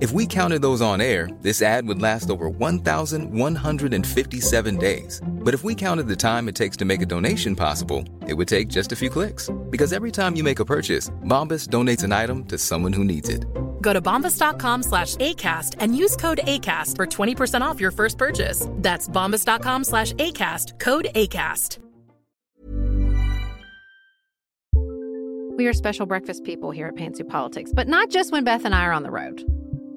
If we counted those on air, this ad would last over 1,157 days. But if we counted the time it takes to make a donation possible, it would take just a few clicks. Because every time you make a purchase, Bombas donates an item to someone who needs it. Go to bombas.com slash ACAST and use code ACAST for 20% off your first purchase. That's bombas.com slash ACAST, code ACAST. We are special breakfast people here at Pantsuit Politics, but not just when Beth and I are on the road.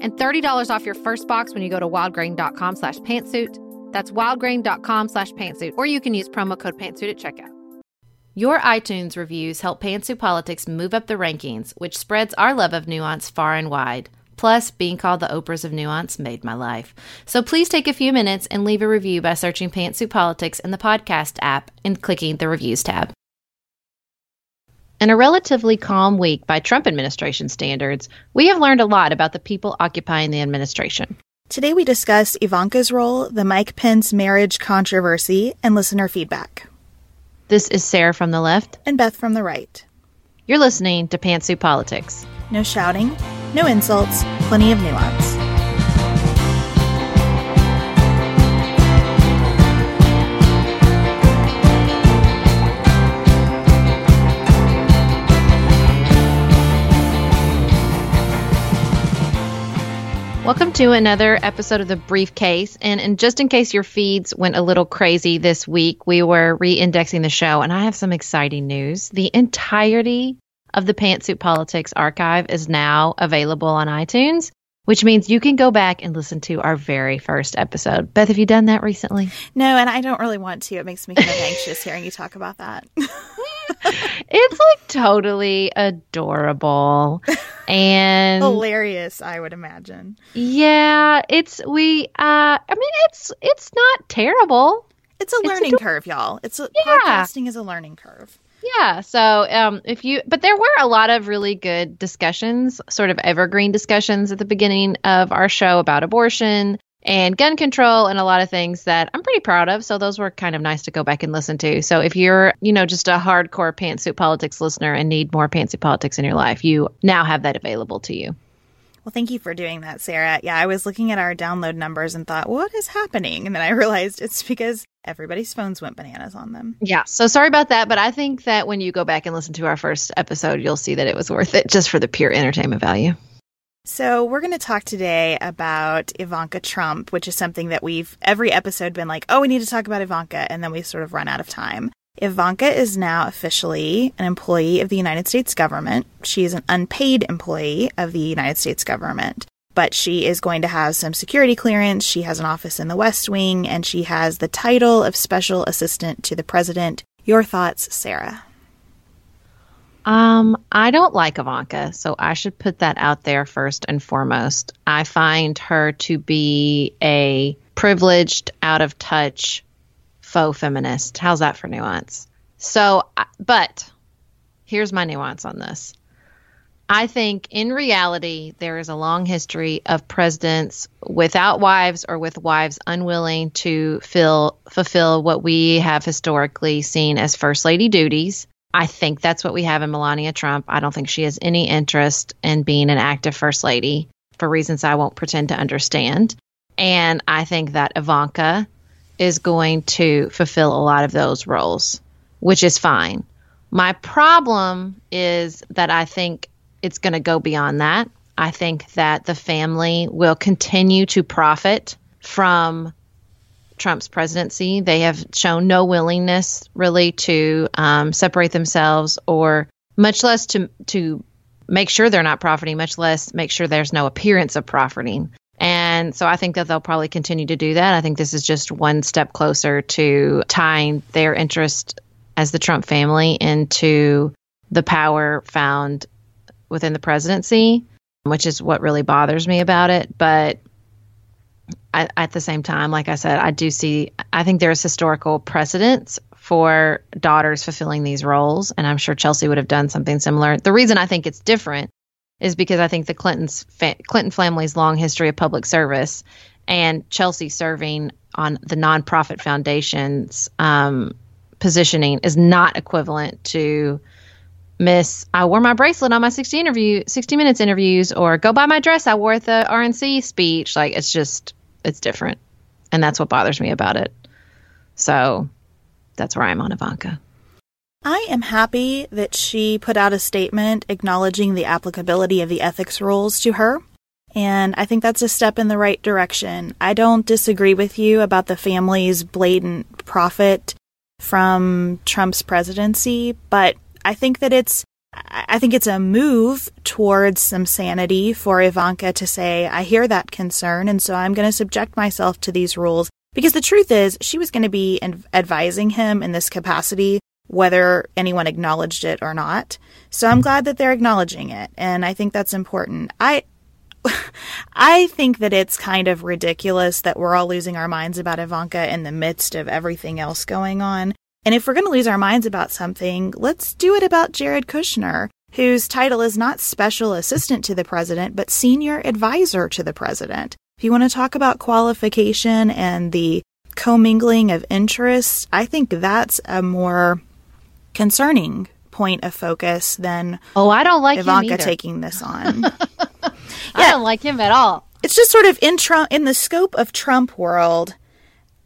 and $30 off your first box when you go to wildgrain.com slash pantsuit. That's wildgrain.com slash pantsuit, or you can use promo code pantsuit at checkout. Your iTunes reviews help Pantsuit Politics move up the rankings, which spreads our love of nuance far and wide. Plus, being called the Oprahs of Nuance made my life. So please take a few minutes and leave a review by searching Pantsuit Politics in the podcast app and clicking the reviews tab. In a relatively calm week by Trump administration standards, we have learned a lot about the people occupying the administration. Today we discuss Ivanka's role, the Mike Pence marriage controversy, and listener feedback. This is Sarah from the left. And Beth from the right. You're listening to Pantsuit Politics. No shouting, no insults, plenty of nuance. Welcome to another episode of The Briefcase. And, and just in case your feeds went a little crazy this week, we were re indexing the show, and I have some exciting news. The entirety of the Pantsuit Politics archive is now available on iTunes, which means you can go back and listen to our very first episode. Beth, have you done that recently? No, and I don't really want to. It makes me kind of anxious hearing you talk about that. it's like totally adorable. And hilarious i would imagine. Yeah it's we uh i mean it's it's not terrible. It's a learning it's curve y'all. It's a, yeah. podcasting is a learning curve. Yeah so um if you but there were a lot of really good discussions sort of evergreen discussions at the beginning of our show about abortion and gun control and a lot of things that I'm pretty proud of. So those were kind of nice to go back and listen to. So if you're, you know, just a hardcore pantsuit politics listener and need more pantsuit politics in your life, you now have that available to you. Well, thank you for doing that, Sarah. Yeah, I was looking at our download numbers and thought, what is happening? And then I realized it's because everybody's phones went bananas on them. Yeah. So sorry about that. But I think that when you go back and listen to our first episode, you'll see that it was worth it just for the pure entertainment value. So, we're going to talk today about Ivanka Trump, which is something that we've every episode been like, oh, we need to talk about Ivanka, and then we sort of run out of time. Ivanka is now officially an employee of the United States government. She is an unpaid employee of the United States government, but she is going to have some security clearance. She has an office in the West Wing, and she has the title of Special Assistant to the President. Your thoughts, Sarah? Um, I don't like Ivanka, so I should put that out there first and foremost. I find her to be a privileged, out of touch, faux feminist. How's that for nuance? So, but here's my nuance on this. I think in reality, there is a long history of presidents without wives or with wives unwilling to fill, fulfill what we have historically seen as first lady duties. I think that's what we have in Melania Trump. I don't think she has any interest in being an active first lady. for reasons I won't pretend to understand. And I think that Ivanka is going to fulfill a lot of those roles, which is fine. My problem is that I think it's going to go beyond that. I think that the family will continue to profit from Trump's presidency. They have shown no willingness really to um, separate themselves or much less to to make sure they're not profiting, much less make sure there's no appearance of profiting. And so I think that they'll probably continue to do that. I think this is just one step closer to tying their interest as the Trump family into the power found within the presidency, which is what really bothers me about it. But I, at the same time, like I said, I do see, I think there's historical precedence for daughters fulfilling these roles. And I'm sure Chelsea would have done something similar. The reason I think it's different is because I think the Clintons fa- Clinton family's long history of public service and Chelsea serving on the nonprofit foundation's um, positioning is not equivalent to Miss I wore my bracelet on my 60 interview 60 minutes interviews or go buy my dress I wore at the RNC speech like it's just it's different and that's what bothers me about it so that's where I'm on Ivanka I am happy that she put out a statement acknowledging the applicability of the ethics rules to her. And I think that's a step in the right direction. I don't disagree with you about the family's blatant profit from Trump's presidency, but I think that it's I think it's a move towards some sanity for Ivanka to say, I hear that concern, and so I'm going to subject myself to these rules. Because the truth is, she was going to be advising him in this capacity whether anyone acknowledged it or not. So I'm hmm. glad that they're acknowledging it, and I think that's important. I I think that it's kind of ridiculous that we're all losing our minds about Ivanka in the midst of everything else going on. And if we're going to lose our minds about something, let's do it about Jared Kushner, whose title is not special assistant to the president, but senior advisor to the president. If you want to talk about qualification and the commingling of interests, I think that's a more concerning point of focus than oh, I don't like Ivanka taking this on. yeah, I don't like him at all. It's just sort of in Trump in the scope of Trump world.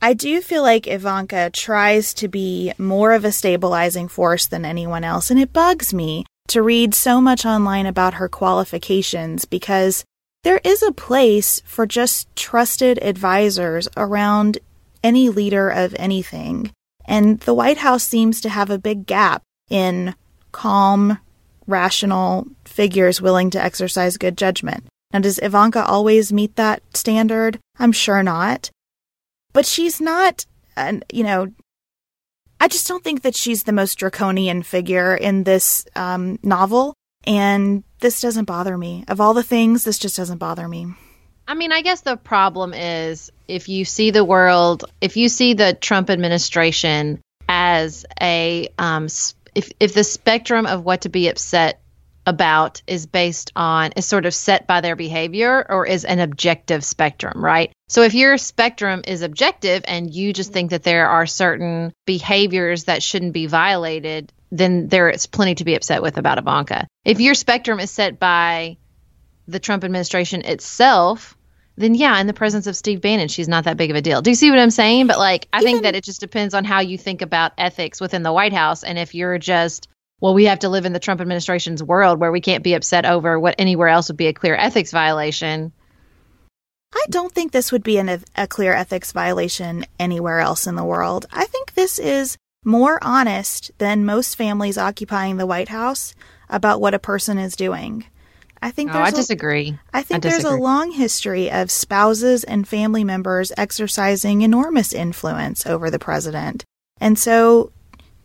I do feel like Ivanka tries to be more of a stabilizing force than anyone else, and it bugs me to read so much online about her qualifications because there is a place for just trusted advisors around any leader of anything. And the White House seems to have a big gap in calm, rational figures willing to exercise good judgment. Now, does Ivanka always meet that standard? I'm sure not. But she's not, you know, I just don't think that she's the most draconian figure in this um, novel. And this doesn't bother me. Of all the things, this just doesn't bother me. I mean, I guess the problem is if you see the world, if you see the Trump administration as a, um, if if the spectrum of what to be upset about is based on is sort of set by their behavior or is an objective spectrum, right? So if your spectrum is objective and you just think that there are certain behaviors that shouldn't be violated, then there is plenty to be upset with about Ivanka. If your spectrum is set by the Trump administration itself, then yeah, in the presence of Steve Bannon, she's not that big of a deal. Do you see what I'm saying? But like, I Even, think that it just depends on how you think about ethics within the White House. And if you're just, well, we have to live in the Trump administration's world where we can't be upset over what anywhere else would be a clear ethics violation. I don't think this would be an, a clear ethics violation anywhere else in the world. I think this is more honest than most families occupying the White House about what a person is doing. I think oh, I disagree. A, I think I there's a long history of spouses and family members exercising enormous influence over the president. And so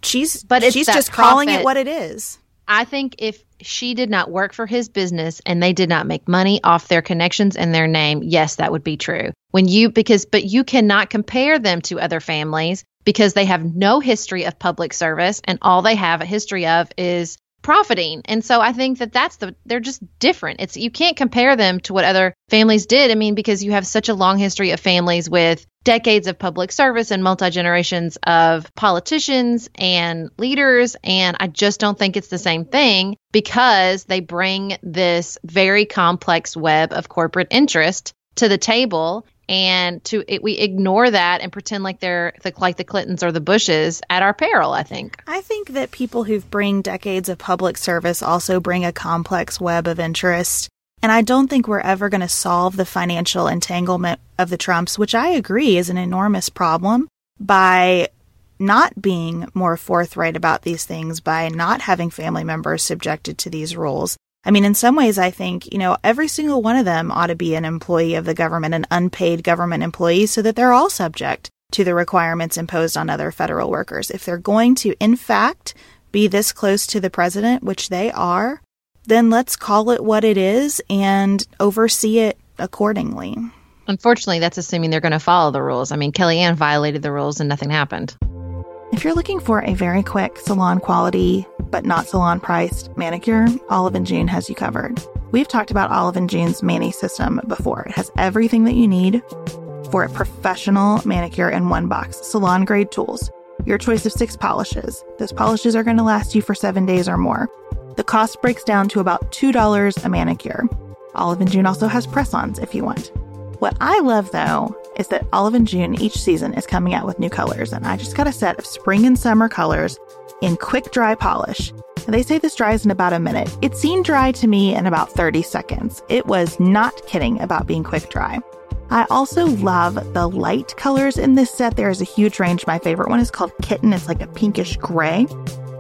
she's but she's just calling it what it is. I think if she did not work for his business and they did not make money off their connections and their name, yes, that would be true. When you because but you cannot compare them to other families because they have no history of public service and all they have a history of is profiting. And so I think that that's the they're just different. It's you can't compare them to what other families did. I mean because you have such a long history of families with decades of public service and multi generations of politicians and leaders. And I just don't think it's the same thing because they bring this very complex web of corporate interest to the table and to it, we ignore that and pretend like they're like the Clintons or the Bushes at our peril. I think. I think that people who bring decades of public service also bring a complex web of interest. And I don't think we're ever going to solve the financial entanglement of the Trumps, which I agree is an enormous problem, by not being more forthright about these things, by not having family members subjected to these rules. I mean, in some ways, I think, you know, every single one of them ought to be an employee of the government, an unpaid government employee, so that they're all subject to the requirements imposed on other federal workers. If they're going to, in fact, be this close to the president, which they are, then let's call it what it is and oversee it accordingly. Unfortunately, that's assuming they're going to follow the rules. I mean, Kellyanne violated the rules and nothing happened. If you're looking for a very quick salon quality, but not salon priced manicure, Olive and June has you covered. We've talked about Olive and June's Mani system before. It has everything that you need for a professional manicure in one box, salon grade tools, your choice of six polishes. Those polishes are going to last you for seven days or more. The cost breaks down to about $2 a manicure. Olive and June also has press ons if you want. What I love though is that Olive and June each season is coming out with new colors, and I just got a set of spring and summer colors in quick dry polish. They say this dries in about a minute. It seemed dry to me in about 30 seconds. It was not kidding about being quick dry. I also love the light colors in this set. There is a huge range. My favorite one is called Kitten. It's like a pinkish gray.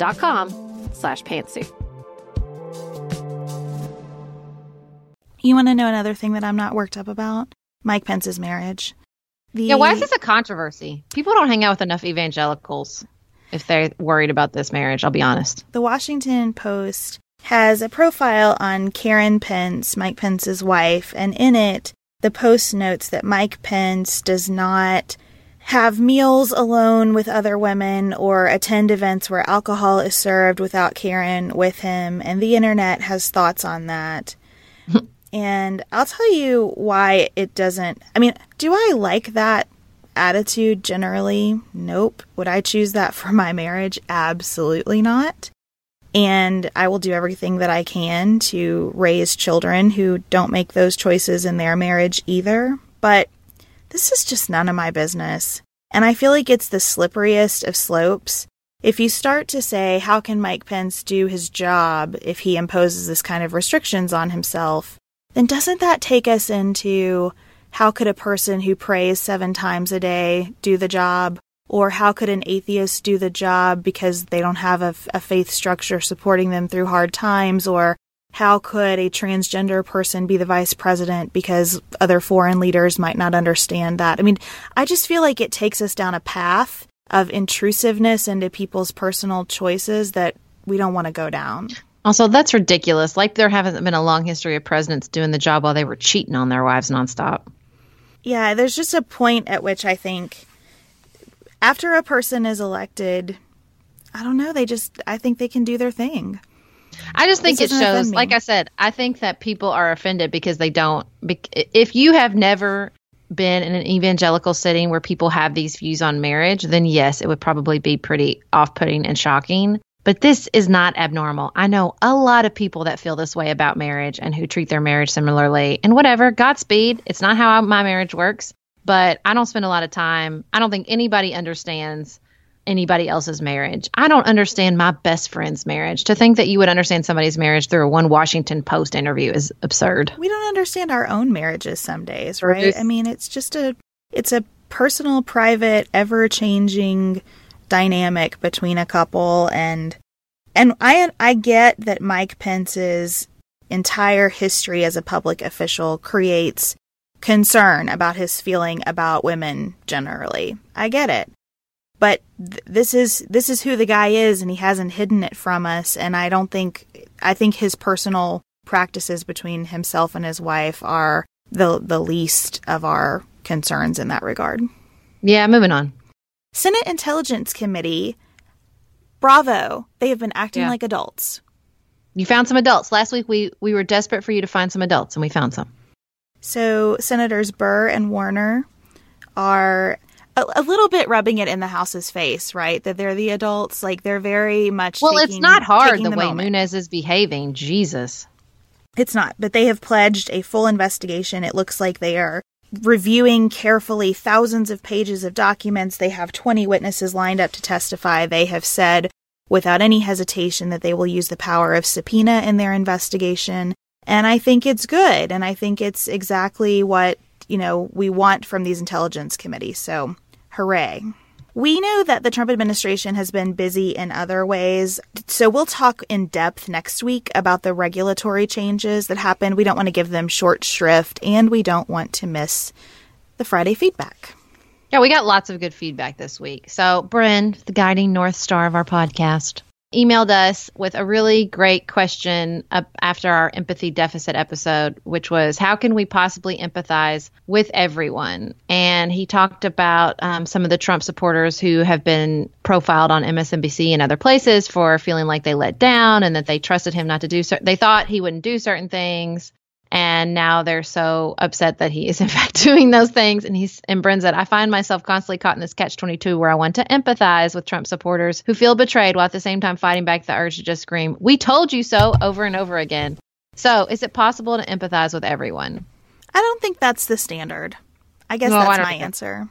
dot com slash pantsuit. You want to know another thing that I'm not worked up about? Mike Pence's marriage. The, yeah, why is this a controversy? People don't hang out with enough evangelicals if they're worried about this marriage, I'll be honest. The Washington Post has a profile on Karen Pence, Mike Pence's wife, and in it, the Post notes that Mike Pence does not have meals alone with other women or attend events where alcohol is served without Karen with him. And the internet has thoughts on that. and I'll tell you why it doesn't. I mean, do I like that attitude generally? Nope. Would I choose that for my marriage? Absolutely not. And I will do everything that I can to raise children who don't make those choices in their marriage either. But this is just none of my business. And I feel like it's the slipperiest of slopes. If you start to say, how can Mike Pence do his job if he imposes this kind of restrictions on himself, then doesn't that take us into how could a person who prays seven times a day do the job? Or how could an atheist do the job because they don't have a, a faith structure supporting them through hard times? Or how could a transgender person be the vice president because other foreign leaders might not understand that? I mean, I just feel like it takes us down a path of intrusiveness into people's personal choices that we don't want to go down. Also, that's ridiculous. Like there hasn't been a long history of presidents doing the job while they were cheating on their wives nonstop. Yeah, there's just a point at which I think after a person is elected, I don't know, they just I think they can do their thing. I just think it shows, like I said, I think that people are offended because they don't. If you have never been in an evangelical setting where people have these views on marriage, then yes, it would probably be pretty off putting and shocking. But this is not abnormal. I know a lot of people that feel this way about marriage and who treat their marriage similarly. And whatever, Godspeed. It's not how my marriage works, but I don't spend a lot of time. I don't think anybody understands anybody else's marriage. I don't understand my best friend's marriage. To think that you would understand somebody's marriage through a one Washington Post interview is absurd. We don't understand our own marriages some days, right? I mean, it's just a it's a personal, private, ever-changing dynamic between a couple and and I I get that Mike Pence's entire history as a public official creates concern about his feeling about women generally. I get it but th- this is this is who the guy is and he hasn't hidden it from us. And i don't think i think his personal practices between himself and his wife are the the least of our concerns in that regard. Yeah moving on. Senate intelligence committee bravo. They have been acting yeah. like adults. You found some adults. Last week we we were desperate for you to find some adults and we found some. So senators burr and warner are a, a, little bit rubbing it in the house's face, right? That they're the adults. Like they're very much. Well, taking, it's not hard the, the way moment. Nunes is behaving. Jesus. It's not, but they have pledged a full investigation. It looks like they are reviewing carefully thousands of pages of documents. They have 20 witnesses lined up to testify. They have said without any hesitation that they will use the power of subpoena in their investigation. And I think it's good. And I think it's exactly what you know, we want from these intelligence committees. So, hooray. We know that the Trump administration has been busy in other ways. So we'll talk in depth next week about the regulatory changes that happened. We don't want to give them short shrift and we don't want to miss the Friday feedback. Yeah, we got lots of good feedback this week. So, Bryn, the guiding North Star of our podcast, emailed us with a really great question after our empathy deficit episode, which was how can we possibly empathize with everyone? And he talked about um, some of the Trump supporters who have been profiled on MSNBC and other places for feeling like they let down and that they trusted him not to do certain. They thought he wouldn't do certain things and now they're so upset that he is in fact doing those things. And he's and Bryn said I find myself constantly caught in this catch 22 where I want to empathize with Trump supporters who feel betrayed while at the same time fighting back the urge to just scream we told you so over and over again. So is it possible to empathize with everyone? I don't think that's the standard. I guess no, that's I my answer.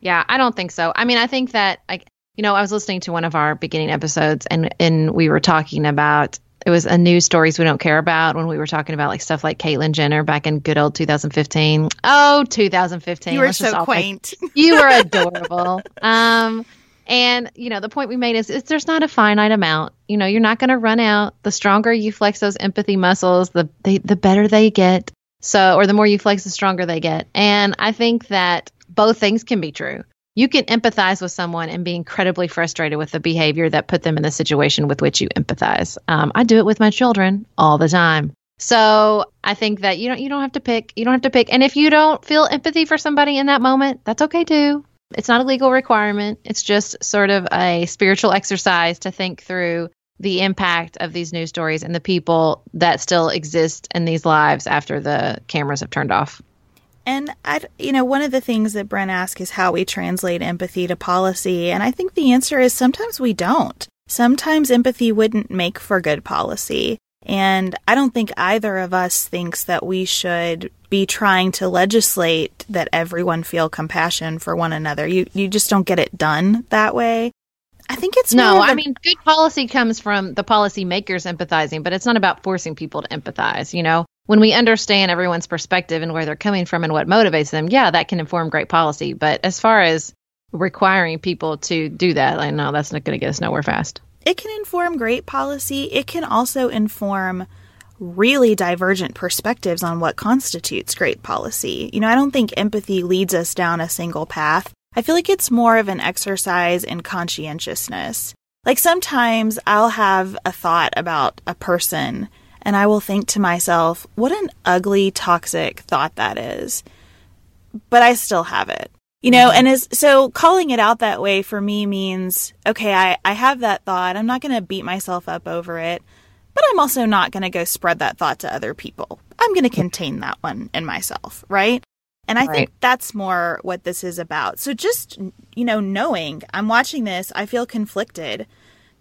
Yeah I don't think so. I mean I think that like you know I was listening to one of our beginning episodes and and we were talking about it was a news stories we don't care about when we were talking about like stuff like Caitlyn Jenner back in good old 2015. Oh, 2015. You were so quaint. you were adorable. um, and you know the point we made is, is there's not a finite amount. You know you're not going to run out. The stronger you flex those empathy muscles, the they, the better they get. So, or the more you flex, the stronger they get. And I think that both things can be true you can empathize with someone and be incredibly frustrated with the behavior that put them in the situation with which you empathize. Um, I do it with my children all the time. So I think that you don't you don't have to pick. You don't have to pick. And if you don't feel empathy for somebody in that moment, that's okay too. It's not a legal requirement. It's just sort of a spiritual exercise to think through the impact of these news stories and the people that still exist in these lives after the cameras have turned off. And I, you know, one of the things that Brent asked is how we translate empathy to policy, and I think the answer is sometimes we don't. Sometimes empathy wouldn't make for good policy. And I don't think either of us thinks that we should be trying to legislate that everyone feel compassion for one another. You you just don't get it done that way. I think it's no. the, I mean, good policy comes from the policymakers empathizing, but it's not about forcing people to empathize. You know, when we understand everyone's perspective and where they're coming from and what motivates them, yeah, that can inform great policy. But as far as requiring people to do that, I know that's not going to get us nowhere fast it can inform great policy. It can also inform really divergent perspectives on what constitutes great policy. You know, I don't think empathy leads us down a single path. I feel like it's more of an exercise in conscientiousness. Like sometimes I'll have a thought about a person and I will think to myself, what an ugly, toxic thought that is. But I still have it. You know, mm-hmm. and as so calling it out that way for me means, okay, I, I have that thought. I'm not going to beat myself up over it, but I'm also not going to go spread that thought to other people. I'm going to contain that one in myself, right? And I right. think that's more what this is about. So just, you know, knowing I'm watching this, I feel conflicted.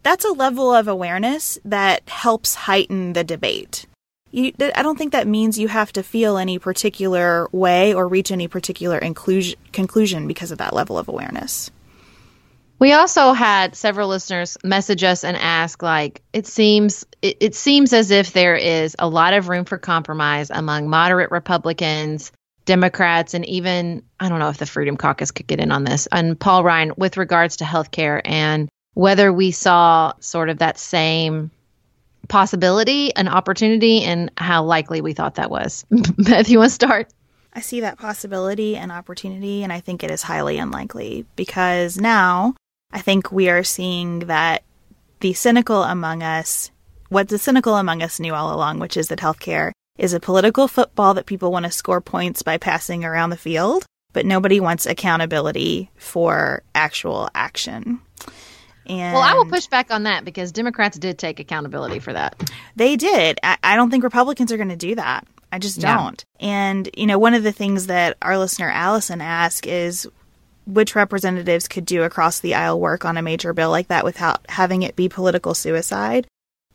That's a level of awareness that helps heighten the debate you, I don't think that means you have to feel any particular way or reach any particular inclusion, conclusion because of that level of awareness. We also had several listeners message us and ask, like, it seems it, it seems as if there is a lot of room for compromise among moderate Republicans, Democrats, and even I don't know if the Freedom Caucus could get in on this, and Paul Ryan with regards to health care and whether we saw sort of that same possibility, an opportunity, and how likely we thought that was. Beth, you want to start? I see that possibility and opportunity, and I think it is highly unlikely because now I think we are seeing that the cynical among us, what the cynical among us knew all along, which is that healthcare is a political football that people want to score points by passing around the field, but nobody wants accountability for actual action. And well, I will push back on that because Democrats did take accountability for that. They did. I, I don't think Republicans are going to do that. I just don't. Yeah. And, you know, one of the things that our listener Allison asked is which representatives could do across the aisle work on a major bill like that without having it be political suicide.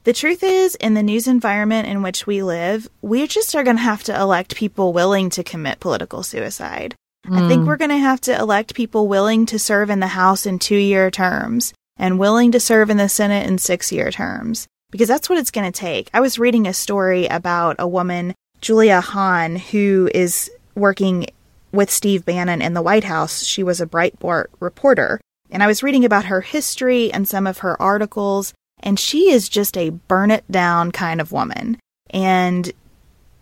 The truth is, in the news environment in which we live, we just are going to have to elect people willing to commit political suicide. Mm. I think mm. we're going to have to elect people willing to serve in the House in two year terms and willing to serve in the Senate in six year terms, because that's what it's going to take. I was reading a story about a woman, Julia Hahn, who is working with Steve Bannon in the White House. She was a Breitbart reporter. And I was reading about her history and some of her articles, and she is just a burn it down kind of woman. And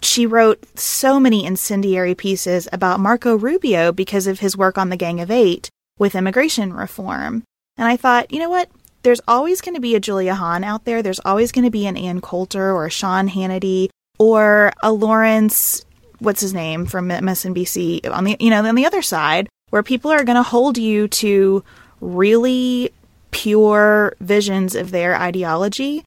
she wrote so many incendiary pieces about Marco Rubio because of his work on the Gang of Eight with immigration reform. And I thought, you know what? There's always going to be a Julia Hahn out there. There's always going to be an Ann Coulter or a Sean Hannity or a Lawrence, what's his name from MSNBC on the, you know, on the other side where people are going to hold you to really pure visions of their ideology.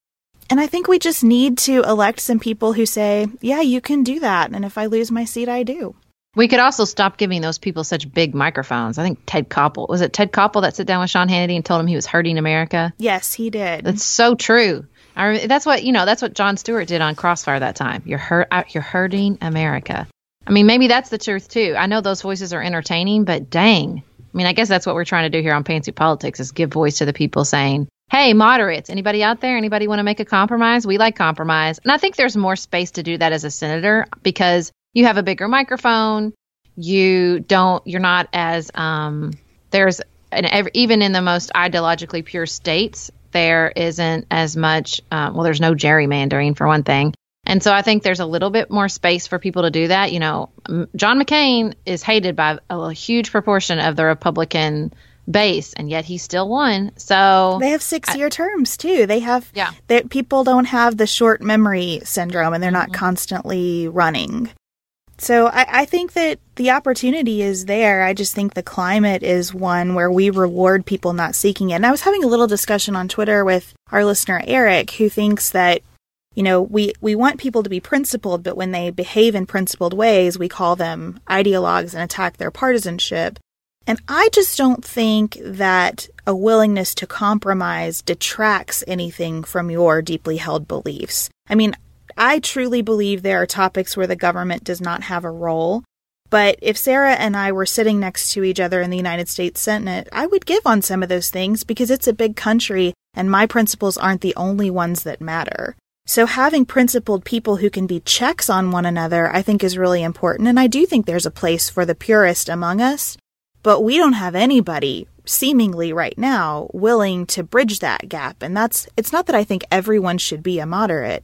And I think we just need to elect some people who say, yeah, you can do that. And if I lose my seat, I do. We could also stop giving those people such big microphones. I think Ted Koppel was it Ted Koppel that sat down with Sean Hannity and told him he was hurting America. Yes, he did. That's so true. I, that's what you know. That's what Jon Stewart did on Crossfire that time. You're hurt. Uh, you're hurting America. I mean, maybe that's the truth too. I know those voices are entertaining, but dang. I mean, I guess that's what we're trying to do here on Pantsuit Politics is give voice to the people saying, "Hey, moderates, anybody out there? Anybody want to make a compromise? We like compromise." And I think there's more space to do that as a senator because you have a bigger microphone. You don't, you're not as, um, there's, an, even in the most ideologically pure states, there isn't as much, um, well, there's no gerrymandering for one thing. And so I think there's a little bit more space for people to do that. You know, John McCain is hated by a, huge proportion of the Republican base, and yet he still won. So they have six year terms too. They have yeah. That people don't have the short memory syndrome, and they're mm-hmm. not constantly running. So I, I, think that the opportunity is there. I just think the climate is one where we reward people not seeking it. And I was having a little discussion on Twitter with our listener Eric, who thinks that you know we we want people to be principled, but when they behave in principled ways, we call them ideologues and attack their partisanship. And I just don't think that a willingness to compromise detracts anything from your deeply held beliefs. I mean, I truly believe there are topics where the government does not have a role. But if Sarah and I were sitting next to each other in the United States Senate, I would give on some of those things because it's a big country and my principles aren't the only ones that matter. So having principled people who can be checks on one another, I think is really important. And I do think there's a place for the purist among us, but we don't have anybody seemingly right now willing to bridge that gap. And that's, it's not that I think everyone should be a moderate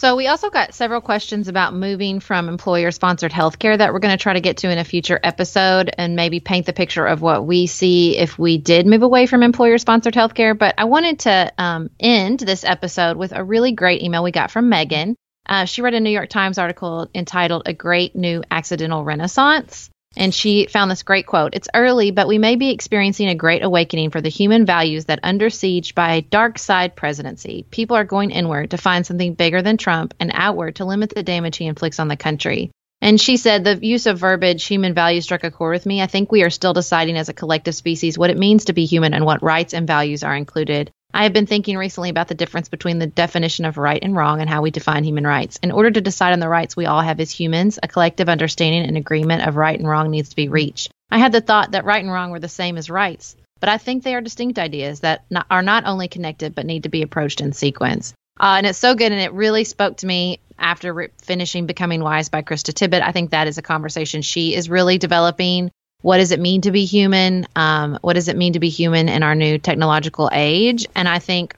So, we also got several questions about moving from employer sponsored healthcare that we're going to try to get to in a future episode and maybe paint the picture of what we see if we did move away from employer sponsored healthcare. But I wanted to um, end this episode with a really great email we got from Megan. Uh, she read a New York Times article entitled A Great New Accidental Renaissance. And she found this great quote It's early, but we may be experiencing a great awakening for the human values that under siege by a dark side presidency. People are going inward to find something bigger than Trump and outward to limit the damage he inflicts on the country. And she said the use of verbiage human values struck a chord with me. I think we are still deciding as a collective species what it means to be human and what rights and values are included. I have been thinking recently about the difference between the definition of right and wrong and how we define human rights. In order to decide on the rights we all have as humans, a collective understanding and agreement of right and wrong needs to be reached. I had the thought that right and wrong were the same as rights, but I think they are distinct ideas that not, are not only connected but need to be approached in sequence. Uh, and it's so good, and it really spoke to me after re- finishing Becoming Wise by Krista Tippett. I think that is a conversation she is really developing what does it mean to be human? Um, what does it mean to be human in our new technological age? And I think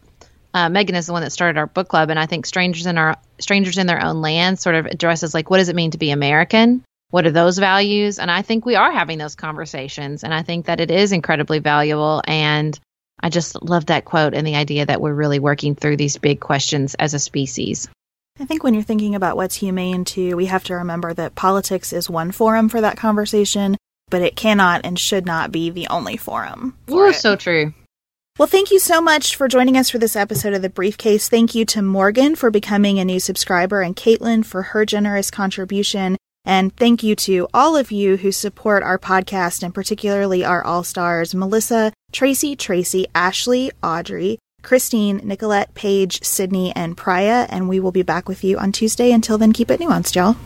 uh, Megan is the one that started our book club, and I think strangers in our strangers in their own land sort of addresses like what does it mean to be American? What are those values? And I think we are having those conversations, and I think that it is incredibly valuable. And I just love that quote and the idea that we're really working through these big questions as a species. I think when you're thinking about what's humane too, we have to remember that politics is one forum for that conversation, but it cannot and should not be the only forum. You're so true. Well, thank you so much for joining us for this episode of The Briefcase. Thank you to Morgan for becoming a new subscriber and Caitlin for her generous contribution. And thank you to all of you who support our podcast and particularly our all stars Melissa, Tracy, Tracy, Ashley, Audrey, Christine, Nicolette, Paige, Sydney, and Priya. And we will be back with you on Tuesday. Until then, keep it nuanced, y'all.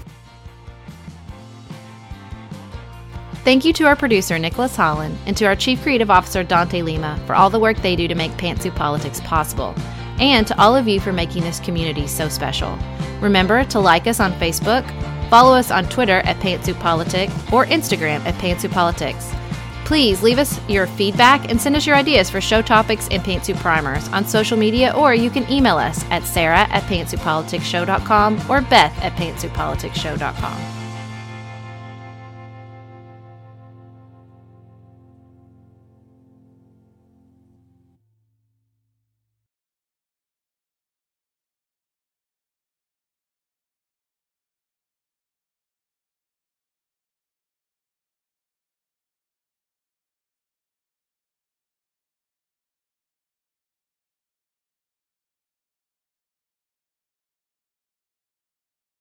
Thank you to our producer, Nicholas Holland, and to our Chief Creative Officer, Dante Lima, for all the work they do to make Pantsuit Politics possible, and to all of you for making this community so special. Remember to like us on Facebook, follow us on Twitter at Pantsuit Politics, or Instagram at Pantsuit Politics. Please leave us your feedback and send us your ideas for show topics and pantsuit primers on social media, or you can email us at sarah at pantsuitpoliticsshow.com or beth at pantsuitpoliticsshow.com.